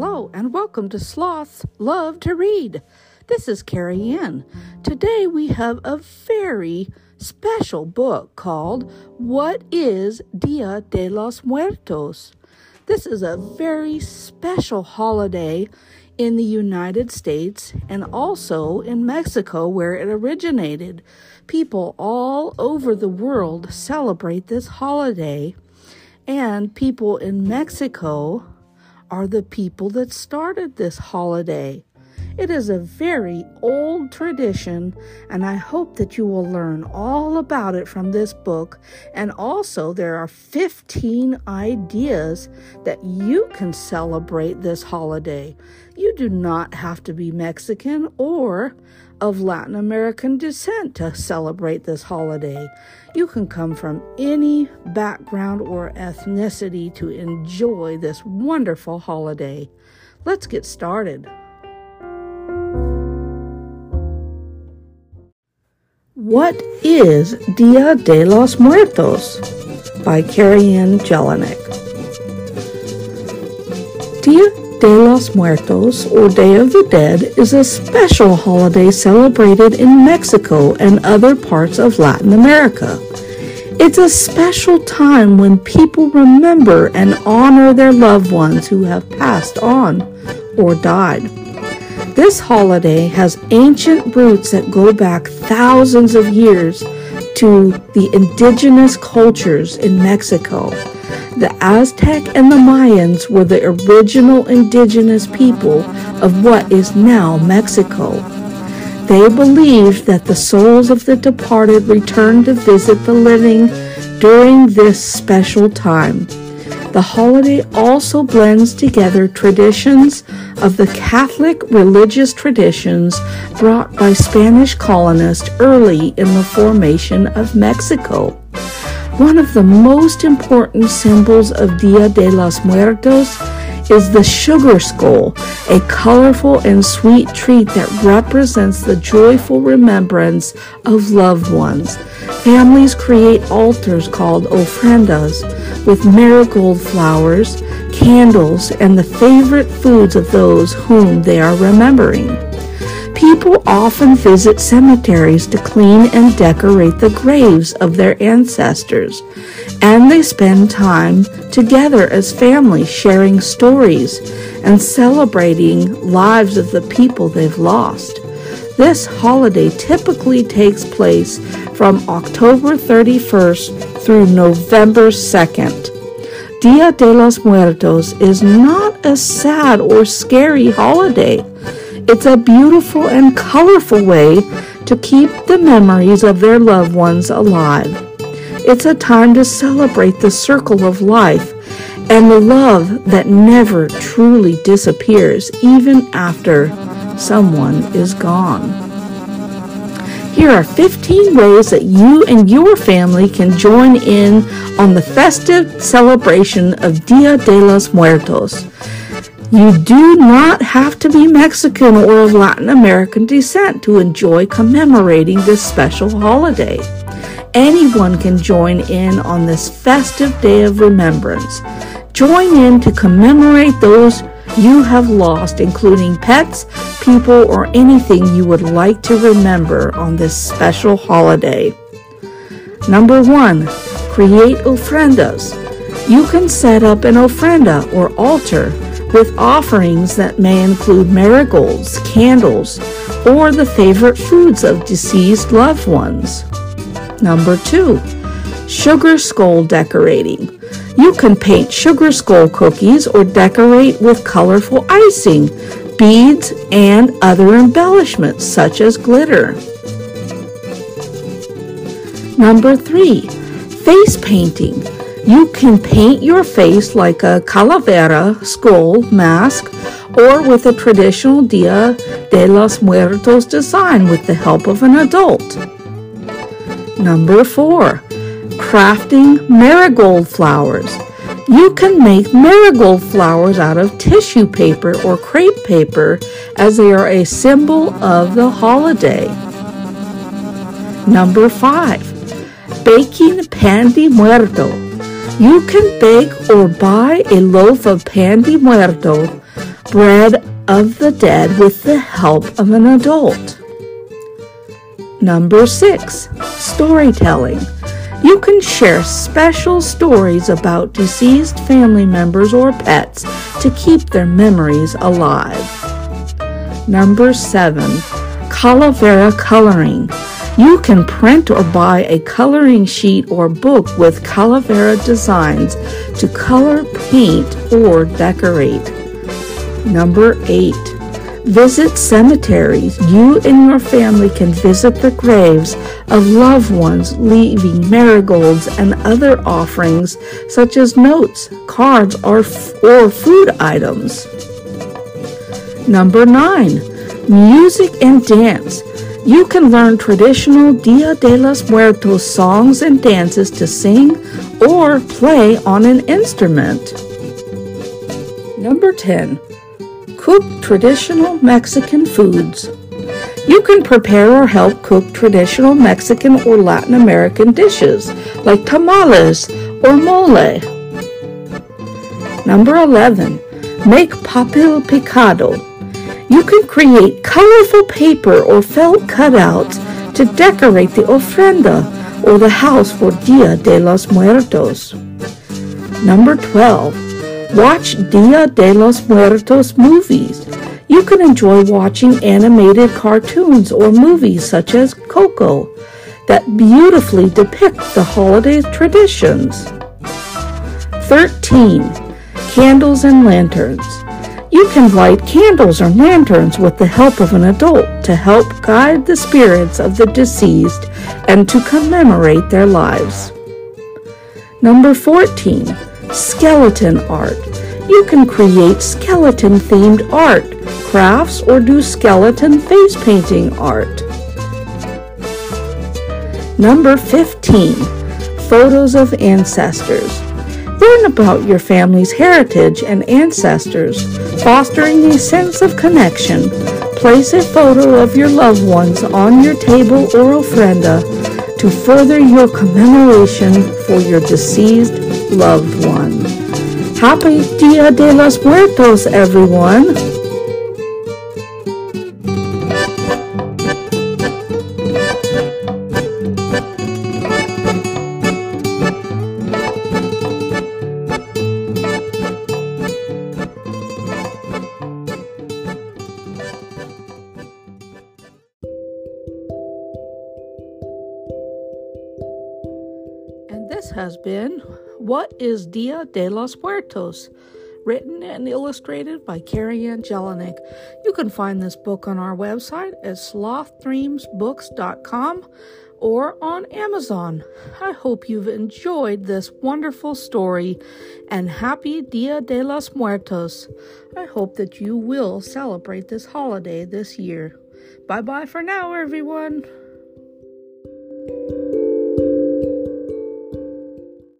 Hello and welcome to Sloths Love to Read. This is KeriAnne. Today we have a very special book called What is Dia de los Muertos? This is a very special holiday in the United States and also in Mexico where it originated. People all over the world celebrate this holiday, and people in Mexico are the people that started this holiday. It is a very old tradition, and I hope that you will learn all about it from this book. And also, there are 15 ideas that you can celebrate this holiday. You do not have to be Mexican or of Latin American descent to celebrate this holiday. You can come from any background or ethnicity to enjoy this wonderful holiday. Let's get started. What is Dia de los Muertos? by KeriAnne Jelinek. Dia de los Muertos, or Day of the Dead, is a special holiday celebrated in Mexico and other parts of Latin America. It's a special time when people remember and honor their loved ones who have passed on or died. This holiday has ancient roots that go back thousands of years to the indigenous cultures in Mexico. The Aztec and the Mayans were the original indigenous people of what is now Mexico. They believed that the souls of the departed returned to visit the living during this special time. The holiday also blends together traditions of the Catholic religious traditions brought by Spanish colonists early in the formation of Mexico. One of the most important symbols of Dia de los Muertos is the sugar skull, a colorful and sweet treat that represents the joyful remembrance of loved ones. Families create altars called ofrendas with marigold flowers, candles, and the favorite foods of those whom they are remembering. People often visit cemeteries to clean and decorate the graves of their ancestors, and they spend time together as families sharing stories and celebrating lives of the people they've lost. This holiday typically takes place from October 31st through November 2nd. Dia de los Muertos is not a sad or scary holiday. It's a beautiful and colorful way to keep the memories of their loved ones alive. It's a time to celebrate the circle of life and the love that never truly disappears even after someone is gone. Here are 15 ways that you and your family can join in on the festive celebration of Dia de los Muertos. You do not have to be Mexican or of Latin American descent to enjoy commemorating this special holiday. Anyone can join in on this festive day of remembrance. Join in to commemorate those you have lost, including pets, people, or anything you would like to remember on this special holiday. Number one, create ofrendas. You can set up an ofrenda or altar with offerings that may include marigolds, candles, or the favorite foods of deceased loved ones. Number two, sugar skull decorating. You can paint sugar skull cookies or decorate with colorful icing, beads, and other embellishments such as glitter. Number three, face painting. You can paint your face like a calavera skull mask or with a traditional Dia de los Muertos design with the help of an adult. Number four, crafting marigold flowers. You can make marigold flowers out of tissue paper or crepe paper as they are a symbol of the holiday. Number 5. Baking pan de muerto. You can bake or buy a loaf of pan de muerto bread of the dead with the help of an adult. Number six, storytelling. You can share special stories about deceased family members or pets to keep their memories alive. Number seven, Calavera coloring. You can print or buy a coloring sheet or book with Calavera designs to color, paint, or decorate. Number 8. Visit cemeteries. You and your family can visit the graves of loved ones, leaving marigolds and other offerings such as notes, cards, or, or food items. Number 9. Music and dance. You can learn traditional Dia de los Muertos songs and dances to sing or play on an instrument. Number 10. Cook traditional Mexican foods. You can prepare or help cook traditional Mexican or Latin American dishes like tamales or mole. Number 11. Make papel picado. You can create colorful paper or felt cutouts to decorate the ofrenda or the house for Dia de los Muertos. Number 12. Watch Dia de los Muertos movies. You can enjoy watching animated cartoons or movies such as Coco that beautifully depict the holiday traditions. 13. Candles and lanterns. You can light candles or lanterns with the help of an adult to help guide the spirits of the deceased and to commemorate their lives. Number 14. Skeleton art. You can create skeleton themed art, crafts, or do skeleton face painting art. Number 15. Photos of ancestors. Learn about your family's heritage and ancestors, fostering a sense of connection. Place a photo of your loved ones on your table or ofrenda to further your commemoration for your deceased loved one. Happy Dia de los Muertos, everyone! And this has been What is Dia de los Muertos? Written and illustrated by KeriAnne Jelinek. You can find this book on our website at slothdreamsbooks.com or on Amazon. I hope you've enjoyed this wonderful story and happy Dia de los Muertos. I hope that you will celebrate this holiday this year. Bye bye for now, everyone.